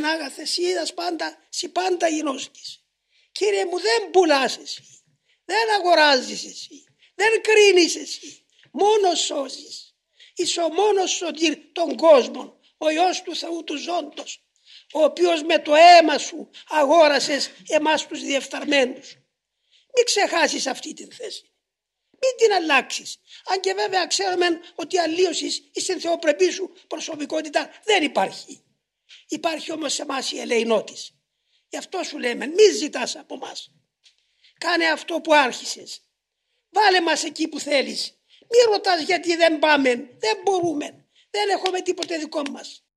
Πανάγαθες, εσύ είδας πάντα, εσύ πάντα γινώσκεις. Κύριε μου δεν πουλάς εσύ, δεν αγοράζεις εσύ, δεν κρίνεις εσύ, μόνος σώζεις. Είσαι ο μόνος σωτήρ των κόσμων, ο Υιός του Θεού του Ζώντος, ο οποίος με το αίμα σου αγόρασες εμάς τους διεφθαρμένους. Μην ξεχάσεις αυτή την θέση. Μην την αλλάξεις. Αν και βέβαια ξέρουμε ότι η αλλίωση στην θεοπρεπή σου προσωπικότητα δεν υπάρχει. Υπάρχει όμως σε εμάς η ελεηνότης. Γι' αυτό σου λέμε μη ζητάς από μας. Κάνε αυτό που άρχισες. Βάλε μας εκεί που θέλεις. Μη ρωτάς γιατί δεν πάμε, δεν μπορούμε. Δεν έχουμε τίποτε δικό μας.